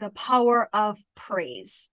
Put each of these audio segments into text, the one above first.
the power of praise.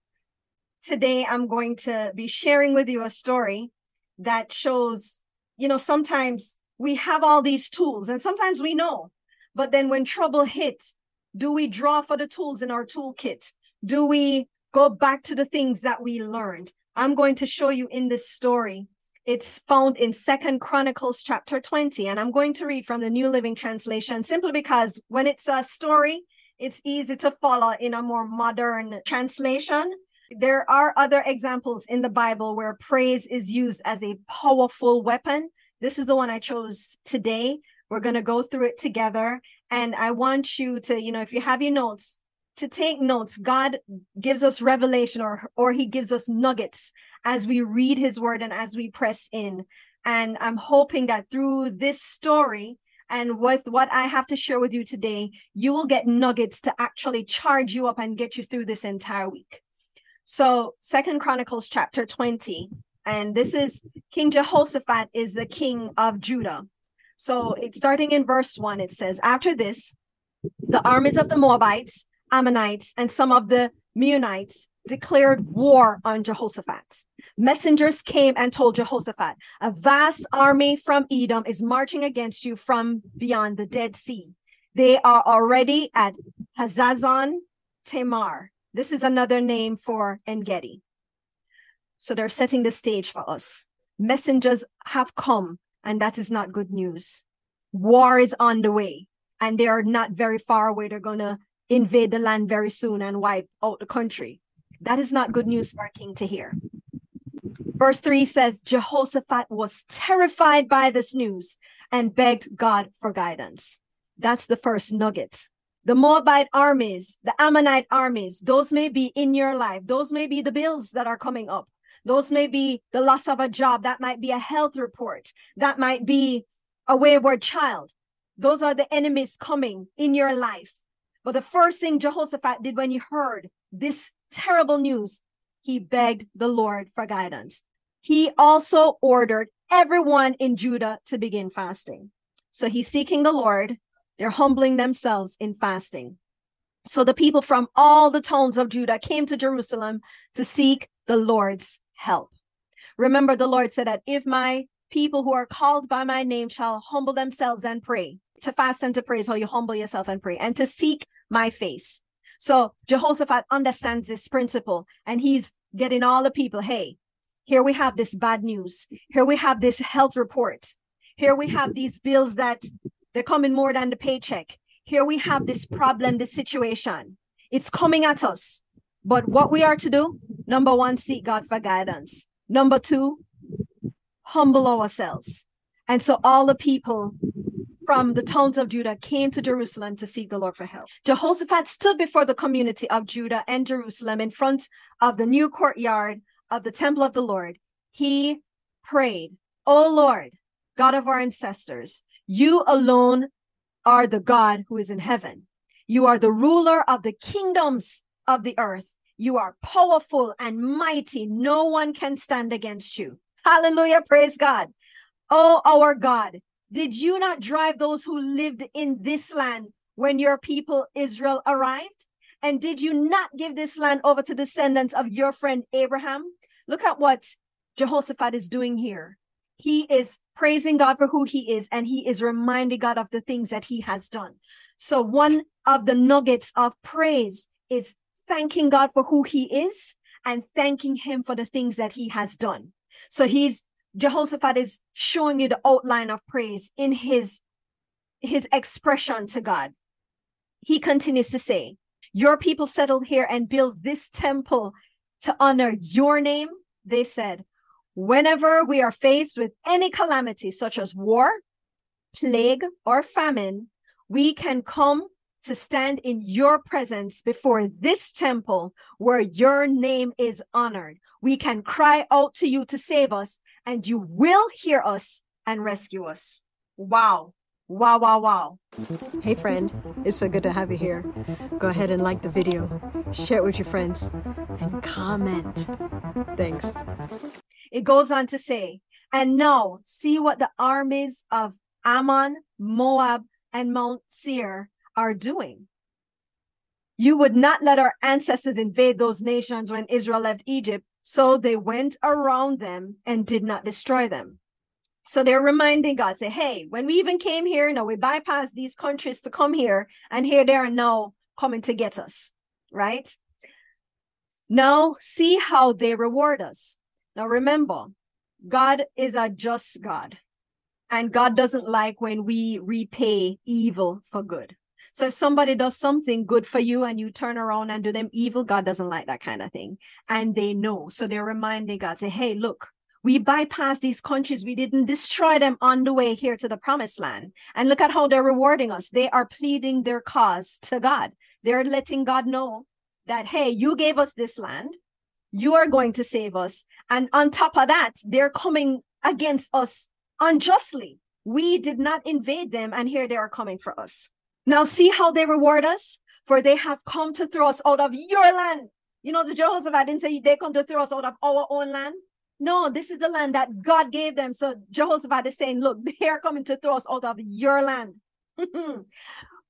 Today, I'm going to be sharing with you a story that shows, you know, sometimes we have all these tools and sometimes we know, but then when trouble hits, do we draw for the tools in our toolkit? Do we go back to the things that we learned? I'm going to show you in this story it's found in Second Chronicles chapter 20, and I'm going to read from the New Living Translation simply because when it's a story, it's easy to follow in a more modern translation. There are other examples in the Bible where praise is used as a powerful weapon. This is the one I chose today. We're going to go through it together. And I want you to, you know, if you have your notes, to take notes. God gives us revelation or, or he gives us nuggets as we read his word and as we press in. And I'm hoping that through this story and with what I have to share with you today, you will get nuggets to actually charge you up and get you through this entire week. So, Second Chronicles chapter 20, and this is King Jehoshaphat is the king of Judah. So, it's starting in verse 1, it says, After this, the armies of the Moabites, Ammonites, and some of the Meunites declared war on Jehoshaphat. Messengers came and told Jehoshaphat, a vast army from Edom is marching against you from beyond the Dead Sea. They are already at Hazazon Tamar. This is another name for Engedi. So they're setting the stage for us. Messengers have come, and that is not good news. War is on the way, and they are not very far away. They're going to invade the land very soon and wipe out the country. That is not good news for a king to hear. Verse 3 says Jehoshaphat was terrified by this news and begged God for guidance. That's the first nugget. The Moabite armies, the Ammonite armies, those may be in your life. Those may be the bills that are coming up. Those may be the loss of a job. That might be a health report. That might be a wayward child. Those are the enemies coming in your life. But the first thing Jehoshaphat did when he heard this terrible news, he begged the Lord for guidance. He also ordered everyone in Judah to begin fasting. So he's seeking the Lord. They're humbling themselves in fasting. So the people from all the towns of Judah came to Jerusalem to seek the Lord's help. Remember, the Lord said that if my people who are called by my name shall humble themselves and pray, to fast and to pray is how you humble yourself and pray, and to seek my face. So Jehoshaphat understands this principle and he's getting all the people, hey, here we have this bad news. Here we have this health report. Here we have these bills that they're coming more than the paycheck. Here we have this problem, this situation. It's coming at us. But what we are to do, number one, seek God for guidance. Number two, humble ourselves. And so all the people from the towns of Judah came to Jerusalem to seek the Lord for help. Jehoshaphat stood before the community of Judah and Jerusalem in front of the new courtyard of the temple of the Lord. He prayed, O Lord, God of our ancestors, you alone are the God who is in heaven. You are the ruler of the kingdoms of the earth. You are powerful and mighty. No one can stand against you. Hallelujah. Praise God. Oh, our God, did you not drive those who lived in this land when your people Israel arrived? And did you not give this land over to descendants of your friend Abraham? Look at what Jehoshaphat is doing here. He is praising God for who he is, and he is reminding God of the things that he has done. So, one of the nuggets of praise is thanking God for who he is and thanking him for the things that he has done. So, he's Jehoshaphat is showing you the outline of praise in his his expression to God. He continues to say, Your people settled here and built this temple to honor your name. They said, Whenever we are faced with any calamity, such as war, plague, or famine, we can come to stand in your presence before this temple where your name is honored. We can cry out to you to save us, and you will hear us and rescue us. Wow. Wow, wow, wow. Hey, friend, it's so good to have you here. Go ahead and like the video, share it with your friends, and comment. Thanks. It goes on to say, and now see what the armies of Ammon, Moab, and Mount Seir are doing. You would not let our ancestors invade those nations when Israel left Egypt. So they went around them and did not destroy them. So they're reminding God, say, hey, when we even came here, now we bypassed these countries to come here, and here they are now coming to get us, right? Now see how they reward us. Now remember, God is a just God, and God doesn't like when we repay evil for good. So if somebody does something good for you and you turn around and do them evil, God doesn't like that kind of thing. And they know. So they're reminding God, say, hey, look, we bypassed these countries. We didn't destroy them on the way here to the promised land. And look at how they're rewarding us. They are pleading their cause to God. They're letting God know that, hey, you gave us this land. You are going to save us. And on top of that, they're coming against us unjustly. We did not invade them, and here they are coming for us. Now, see how they reward us? For they have come to throw us out of your land. You know, the Jehoshaphat didn't say they come to throw us out of our own land. No, this is the land that God gave them. So Jehoshaphat is saying, look, they are coming to throw us out of your land,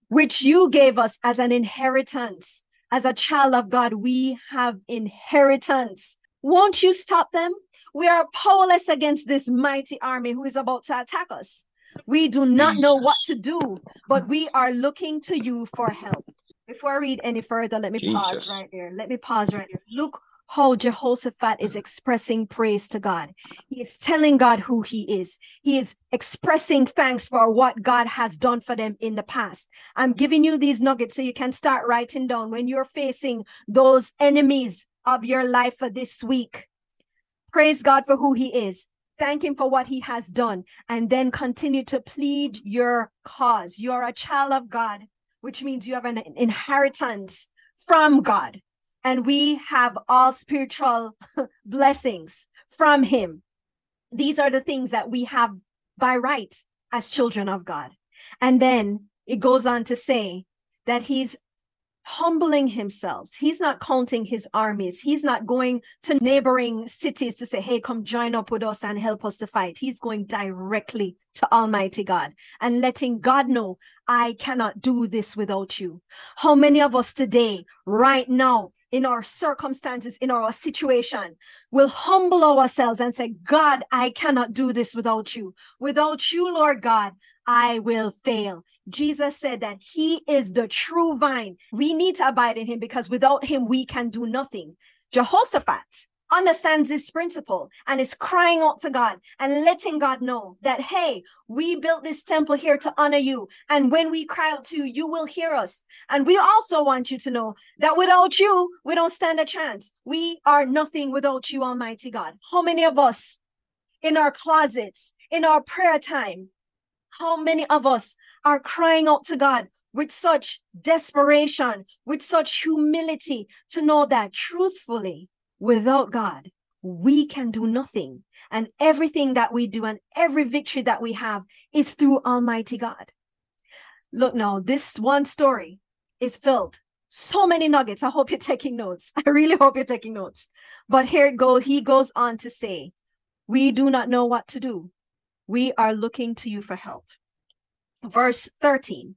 which you gave us as an inheritance. As a child of God, we have inheritance. Won't you stop them? We are powerless against this mighty army who is about to attack us. We do not know what to do, but we are looking to you for help. Before I read any further, let me Jesus. pause right there. Let me pause right there. Look how Jehoshaphat is expressing praise to God. He is telling God who he is. He is expressing thanks for what God has done for them in the past. I'm giving you these nuggets so you can start writing down when you're facing those enemies of your life for this week. Praise God for who he is. Thank him for what he has done and then continue to plead your cause. You're a child of God, which means you have an inheritance from God and we have all spiritual blessings from him. These are the things that we have by right as children of God. And then it goes on to say that he's humbling himself. He's not counting his armies. He's not going to neighboring cities to say, hey, come join up with us and help us to fight. He's going directly to Almighty God and letting God know, I cannot do this without you. How many of us today, right now, in our circumstances, in our situation, will humble ourselves and say, God, I cannot do this without you. Without you, Lord God, I will fail. Jesus said that he is the true vine. We need to abide in him because without him, we can do nothing. Jehoshaphat understands this principle and is crying out to God and letting God know that, hey, we built this temple here to honor you. And when we cry out to you, you will hear us. And we also want you to know that without you, we don't stand a chance. We are nothing without you, Almighty God. How many of us in our closets, in our prayer time, how many of us are crying out to God with such desperation, with such humility to know that truthfully, without God, we can do nothing. And everything that we do and every victory that we have is through Almighty God. Look now, this one story is filled so many nuggets. I hope you're taking notes. I really hope you're taking notes. But here it goes. He goes on to say, We do not know what to do. We are looking to you for help. Verse 13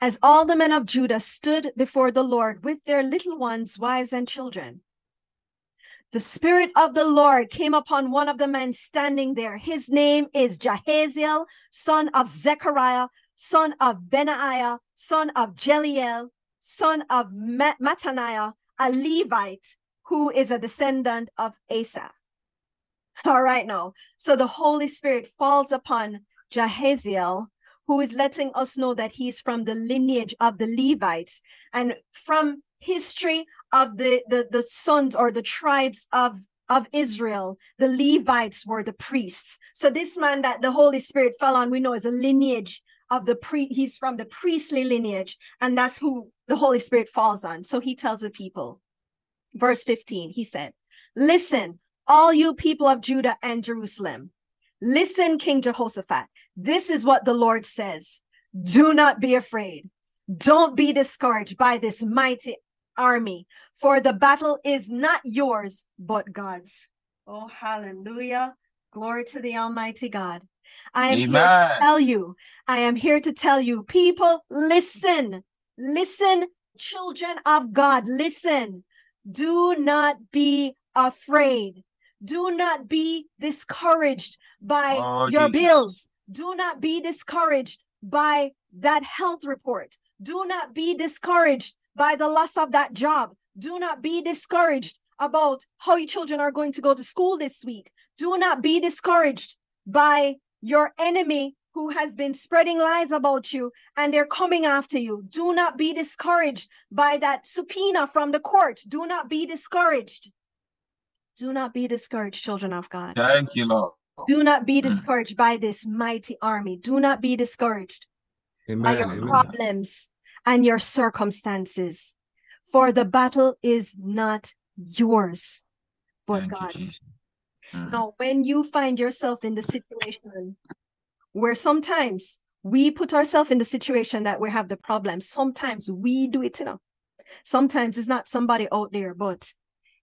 As all the men of Judah stood before the Lord with their little ones, wives, and children, the Spirit of the Lord came upon one of the men standing there. His name is Jahaziel, son of Zechariah, son of Benaiah, son of Jeliel, son of Mattaniah, a Levite who is a descendant of Asaph. All right, now. So the Holy Spirit falls upon Jahaziel, who is letting us know that he's from the lineage of the Levites. And from history of the, the, the sons or the tribes of, of Israel, the Levites were the priests. So this man that the Holy Spirit fell on, we know is a lineage of the pre he's from the priestly lineage, and that's who the Holy Spirit falls on. So he tells the people, verse 15, he said, Listen, all you people of Judah and Jerusalem, listen, King Jehoshaphat. This is what the Lord says. Do not be afraid. Don't be discouraged by this mighty army, for the battle is not yours, but God's. Oh, hallelujah. Glory to the Almighty God. I am Amen. here to tell you, I am here to tell you, people, listen, listen Children of God, listen. Do not be afraid. Do not be discouraged by Oh, your Jesus. bills. Do not be discouraged by that health report. Do not be discouraged by the loss of that job. Do not be discouraged about how your children are going to go to school this week. Do not be discouraged by your enemy who has been spreading lies about you and they're coming after you. Do not be discouraged by that subpoena from the court. Do not be discouraged. Do not be discouraged, children of God. Thank you, Lord. Do not be discouraged by this mighty army. Do not be discouraged by Amen. your Amen. problems and your circumstances. For the battle is not yours, but Thank God's. Jesus. Mm. Now, when you find yourself in the situation where sometimes we put ourselves in the situation that we have the problem, sometimes we do it, you know. Sometimes it's not somebody out there, but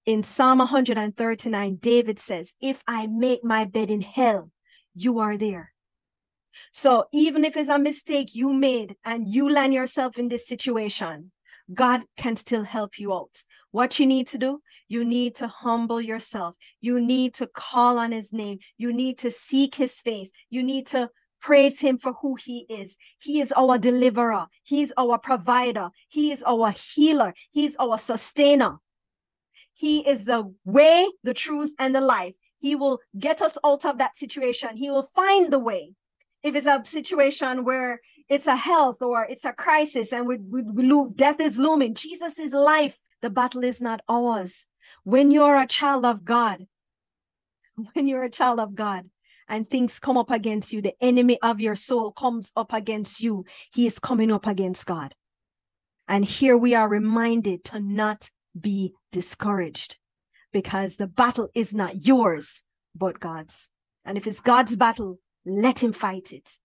in Psalm 139, David says, If I make my bed in hell, you are there. So even if it's a mistake you made and you land yourself in this situation, God can still help you out. What you need to do, you need to humble yourself. You need to call on his name. You need to seek his face. You need to praise him for who he is. He is our deliverer. He's our provider. He is our healer. He's our sustainer. He is the way, the truth, and the life. He will get us out of that situation. He will find the way. If it's a situation where it's a health or it's a crisis and we, we, we lo- death is looming, Jesus is life. The battle is not ours. When you're a child of God, when you're a child of God and things come up against you, the enemy of your soul comes up against you. He is coming up against God. And here we are reminded to not be discouraged because the battle is not yours, but God's. And if it's God's battle, let him fight it.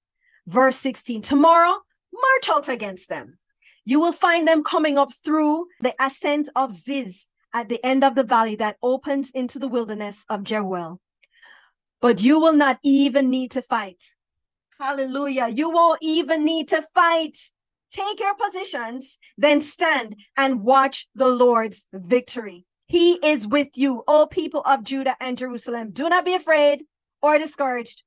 Verse 16 Tomorrow, march out against them. You will find them coming up through the ascent of Ziz at the end of the valley that opens into the wilderness of Jeruel. But you will not even need to fight. Hallelujah. You won't even need to fight. Take your positions, then stand and watch the Lord's victory. He is with you, O people of Judah and Jerusalem. Do not be afraid or discouraged.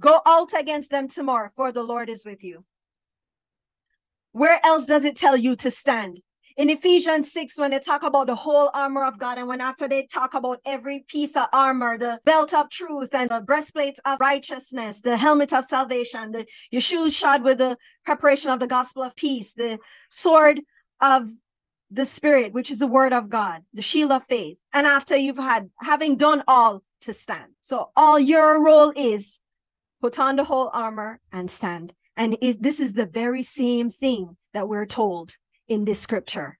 Go out against them tomorrow, for the Lord is with you. Where else does it tell you to stand? In Ephesians 6, when they talk about the whole armor of God, and when after they talk about every piece of armor, the belt of truth and the breastplate of righteousness, the helmet of salvation, the your shoes shod with the preparation of the gospel of peace, the sword of the spirit, which is the word of God, the shield of faith. And after you've had having done all to stand. So all your role is put on the whole armor and stand. And is, this is the very same thing that we're told in this scripture.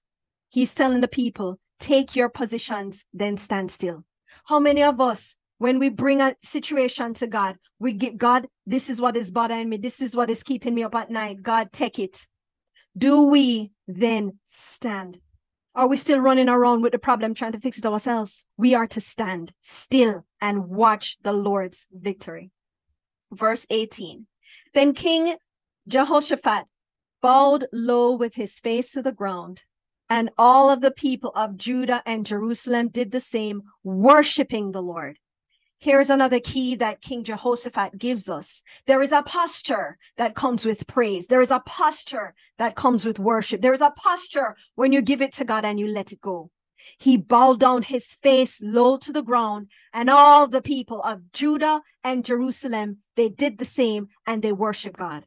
He's telling the people, take your positions, then stand still. How many of us, when we bring a situation to God, we give God, this is what is bothering me, this is what is keeping me up at night. God, take it. Do we then stand? Are we still running around with the problem trying to fix it ourselves? We are to stand still and watch the Lord's victory. Verse 18. Then King Jehoshaphat bowed low with his face to the ground, and all of the people of Judah and Jerusalem did the same, worshiping the Lord. Here's another key that King Jehoshaphat gives us. There is a posture that comes with praise. There is a posture that comes with worship. There is a posture when you give it to God and you let it go. He bowed down his face low to the ground, and all the people of Judah and Jerusalem, they did the same and they worship God.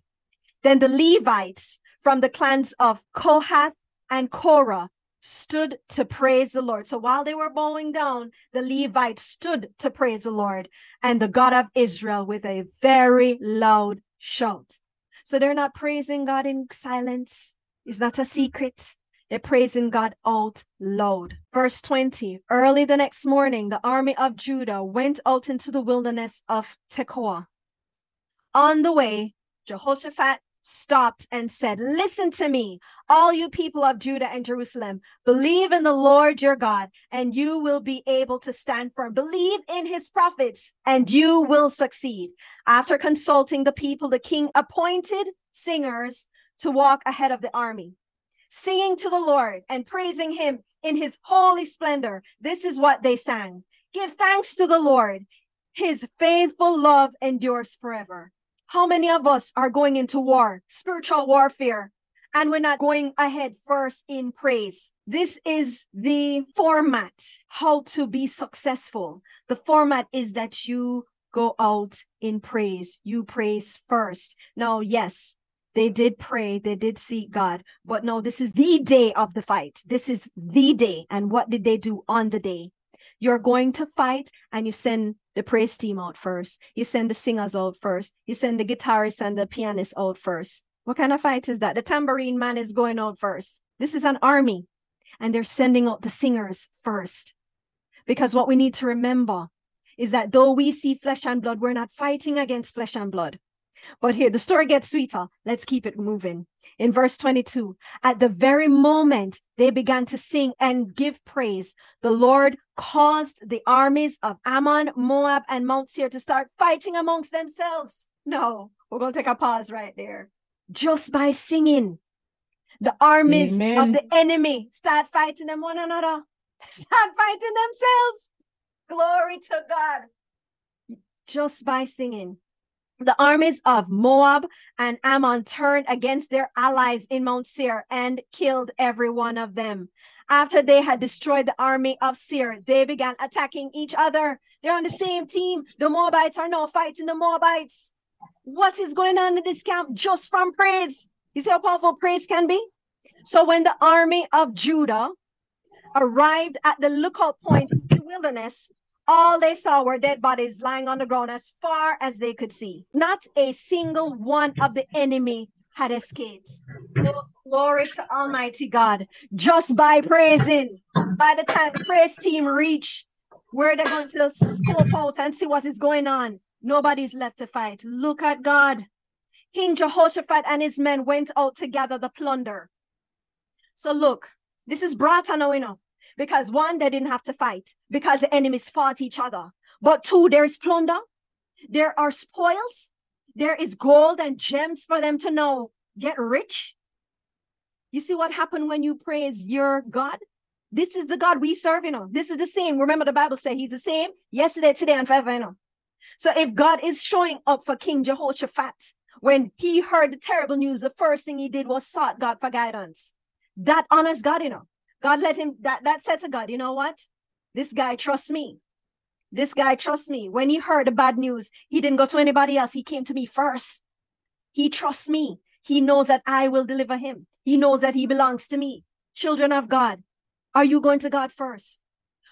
Then the Levites from the clans of Kohath and Korah stood to praise the Lord. So while they were bowing down, the Levites stood to praise the Lord and the God of Israel with a very loud shout. So they're not praising God in silence. It's not a secret. They're praising God out loud. Verse 20 Early the next morning, the army of Judah went out into the wilderness of Tekoa. On the way, Jehoshaphat stopped and said, Listen to me, all you people of Judah and Jerusalem. Believe in the Lord your God, and you will be able to stand firm. Believe in his prophets, and you will succeed. After consulting the people, the king appointed singers to walk ahead of the army. singing to the Lord and praising him in his holy splendor. This is what they sang. Give thanks to the Lord. His faithful love endures forever. How many of us are going into war, spiritual warfare, and we're not going ahead first in praise? This is the format, how to be successful. The format is that you go out in praise. You praise first. Now, yes, they did pray, they did seek God, but no, this is the day of the fight. This is the day. And what did they do on the day? You're going to fight and you send the praise team out first. You send the singers out first. You send the guitarist and the pianist out first. What kind of fight is that? The tambourine man is going out first. This is an army and they're sending out the singers first. Because what we need to remember is that though we see flesh and blood, we're not fighting against flesh and blood. But here, the story gets sweeter. Let's keep it moving. In verse 22, at the very moment they began to sing and give praise, the Lord caused the armies of Ammon, Moab, and Mount Seir to start fighting amongst themselves. No, we're going to take a pause right there. Just by singing, the armies Amen. of the enemy start fighting them one another, start fighting themselves. Glory to God. Just by singing. The armies of Moab and Ammon turned against their allies in Mount Seir and killed every one of them. After they had destroyed the army of Seir, they began attacking each other. They're on the same team. The Moabites are now fighting the Moabites. What is going on in this camp just from praise? You see how powerful praise can be? So when the army of Judah arrived at the lookout point in the wilderness, all they saw were dead bodies lying on the ground as far as they could see. Not a single one of the enemy had escaped. Oh, glory to Almighty God. Just by praising, by the time the praise team reach where they're going to scope out and see what is going on, nobody's left to fight. Look at God. King Jehoshaphat and his men went out to gather the plunder. So look, this is brought on, you know, because one, they didn't have to fight because the enemies fought each other. But two, there is plunder, there are spoils, there is gold and gems for them to know get rich. You see what happened when you praise your God? This is the God we serve, you know. This is the same. Remember, the Bible says he's the same yesterday, today, and forever, you know. So if God is showing up for King Jehoshaphat, when he heard the terrible news, the first thing he did was sought God for guidance. That honors God, you know. God let him that that said to God, you know what? This guy trusts me. This guy trusts me. When he heard the bad news, he didn't go to anybody else. He came to me first. He trusts me. He knows that I will deliver him. He knows that he belongs to me. Children of God, are you going to God first?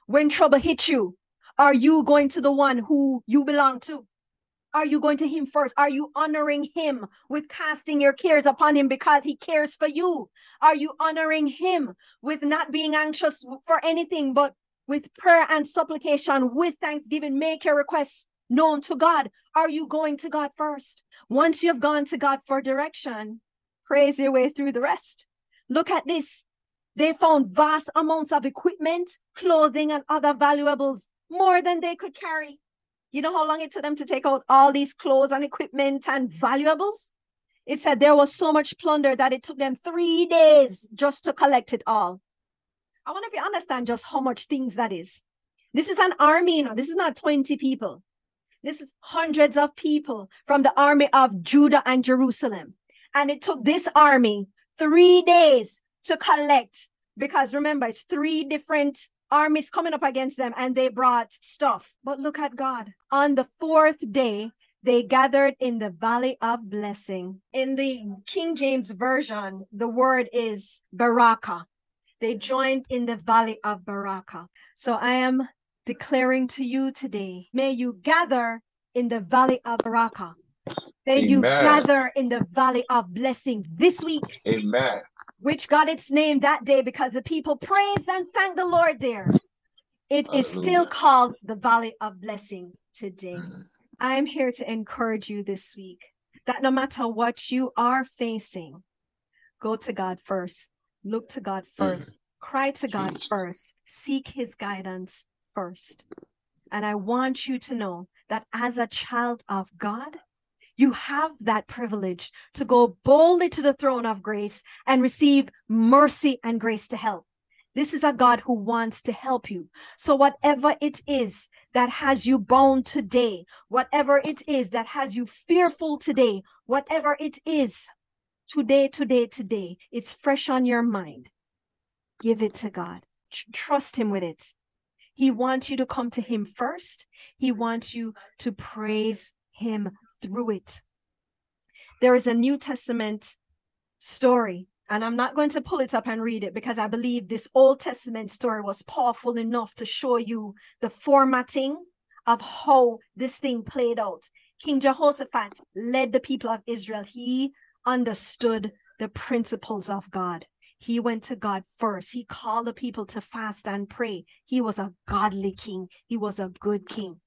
When trouble hits you, are you going to the one who you belong to? Are you going to him first? Are you honoring him with casting your cares upon him because he cares for you? Are you honoring him with not being anxious for anything, but with prayer and supplication, with thanksgiving? Make your requests known to God. Are you going to God first? Once you have gone to God for direction, praise your way through the rest. Look at this. They found vast amounts of equipment, clothing, and other valuables, more than they could carry. You know how long it took them to take out all these clothes and equipment and valuables? It said there was so much plunder that it took them three days just to collect it all. I wonder if you understand just how much things that is. This is an army, you know, this is not 20 people. This is hundreds of people from the army of Judah and Jerusalem. And it took this army three days to collect because remember, it's three different armies coming up against them and they brought stuff. But look at God. On the fourth day, they gathered in the valley of blessing. In the King James Version, the word is Baraka. They joined in the valley of Baraka. So I am declaring to you today, may you gather in the valley of Baraka. May Amen. you gather in the valley of blessing this week. Amen which got its name that day because the people praised and thanked the Lord there. It is still called the Valley of Blessing today. Mm-hmm. I'm here to encourage you this week that no matter what you are facing, go to God first, look to God 1st mm. cry to God first, seek His guidance first. And I want you to know that as a child of God, You have that privilege to go boldly to the throne of grace and receive mercy and grace to help. This is a God who wants to help you. So, whatever it is that has you bound today, whatever it is that has you fearful today, whatever it is today, today, today, it's fresh on your mind. Give it to God. Trust Him with it. He wants you to come to Him first. He wants you to praise Him through it. There is a New Testament story, and I'm not going to pull it up and read it because I believe this Old Testament story was powerful enough to show you the formatting of how this thing played out. King Jehoshaphat led the people of Israel. He understood the principles of God. He went to God first. He called the people to fast and pray. He was a godly king. He was a good king.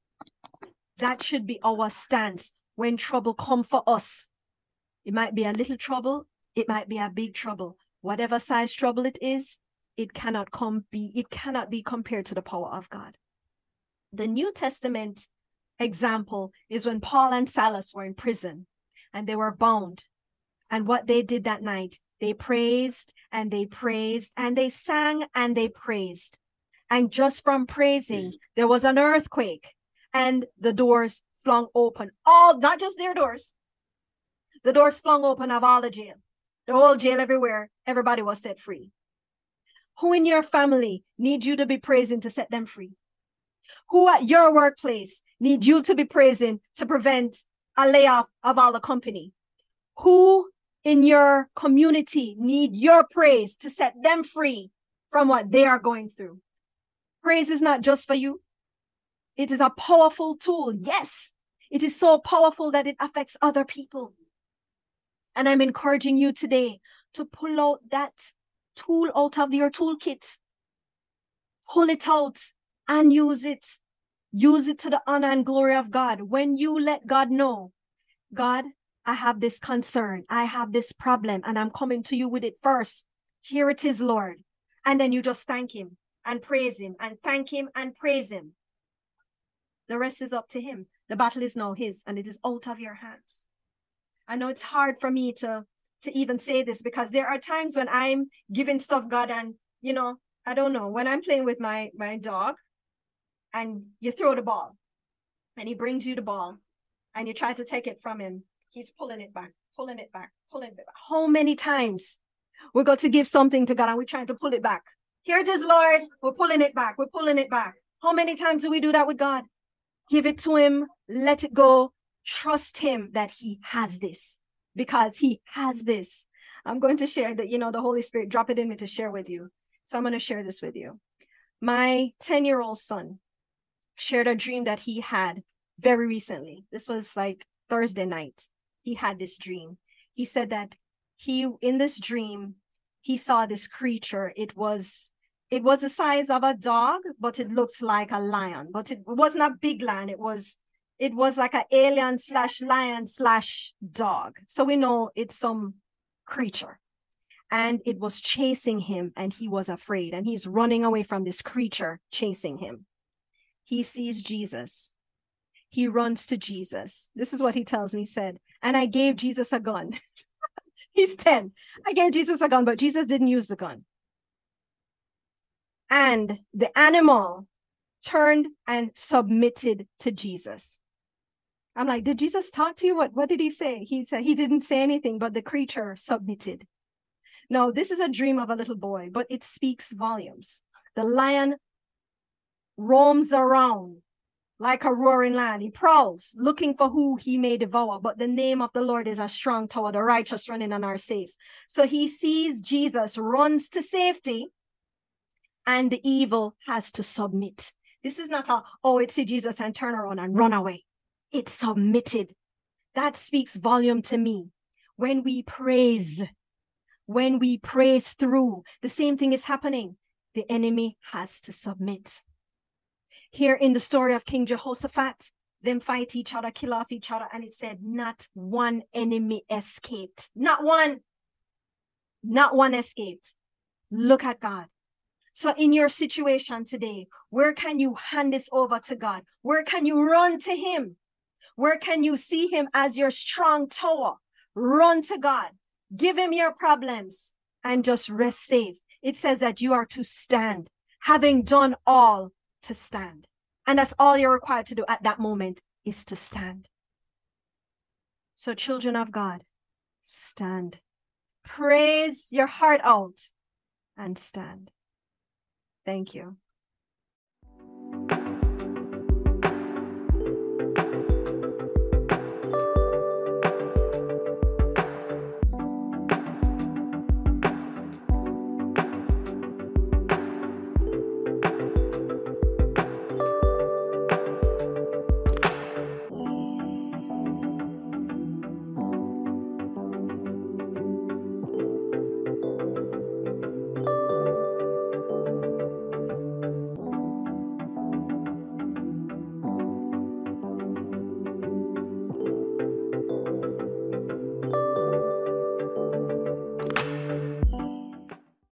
That should be our stance when trouble come for us. It might be a little trouble. It might be a big trouble. Whatever size trouble it is, it cannot come be, it cannot be compared to the power of God. The New Testament example is when Paul and Silas were in prison and they were bound. And what they did that night they praised and they praised and they sang and they praised. And just from praising, there was an earthquake and the doors flung open. All, not just their doors, the doors flung open of all the jail, the whole jail everywhere. Everybody was set free. Who in your family need you to be praising to set them free? Who at your workplace need you to be praising to prevent a layoff of all the company? Who in your community need your praise to set them free from what they are going through. Praise is not just for you, it is a powerful tool. Yes, it is so powerful that it affects other people. And I'm encouraging you today to pull out that tool out of your toolkit, pull it out and use it. Use it to the honor and glory of God. When you let God know, God, I have this concern, I have this problem, and I'm coming to you with it first. Here it is, Lord. And then you just thank Him and praise Him and thank Him and praise Him. The rest is up to Him. The battle is now His and it is out of your hands. I know it's hard for me to to even say this because there are times when I'm giving stuff God and you know I don't know when I'm playing with my my dog and you throw the ball and he brings you the ball and you try to take it from him He's pulling it back, pulling it back, pulling it back. How many times we're going to give something to God and we're trying to pull it back? Here it is, Lord. We're pulling it back. We're pulling it back. How many times do we do that with God? Give it to Him, let it go, trust Him that He has this because He has this. I'm going to share that, you know, the Holy Spirit drop it in me to share with you. So I'm going to share this with you. My 10 year old son shared a dream that he had very recently. This was like Thursday night he had this dream. He said that he in this dream he saw this creature. It was it was the size of a dog, but it looked like a lion. But it wasn't a big lion. It was it was like an alien slash lion slash dog. So we know it's some creature. And it was chasing him, and he was afraid. And he's running away from this creature chasing him. He sees Jesus. He runs to Jesus. This is what he tells me. He said, and I gave Jesus a gun. He's 10. I gave Jesus a gun, but Jesus didn't use the gun. And the animal turned and submitted to Jesus. I'm like, did Jesus talk to you? What, what did he say? He said he didn't say anything, but the creature submitted. No, this is a dream of a little boy, but it speaks volumes. The lion roams around like a roaring lion. He prowls, looking for who he may devour. But the name of the Lord is a strong tower. The righteous running and are safe. So he sees Jesus, runs to safety, and the evil has to submit. This is not a, oh, it's see Jesus and turn around and run away. It's submitted. That speaks volume to me. When we praise, when we praise through, the same thing is happening. The enemy has to submit here in the story of King Jehoshaphat, them fight each other, kill off each other, and it said not one enemy escaped. Not one. Not one escaped. Look at God. So in your situation today, where can you hand this over to God? Where can you run to him? Where can you see him as your strong tower? Run to God, give him your problems, and just rest safe. It says that you are to stand, having done all to stand. And that's all you're required to do at that moment is to stand. So, children of God, stand. Praise your heart out and stand. Thank you.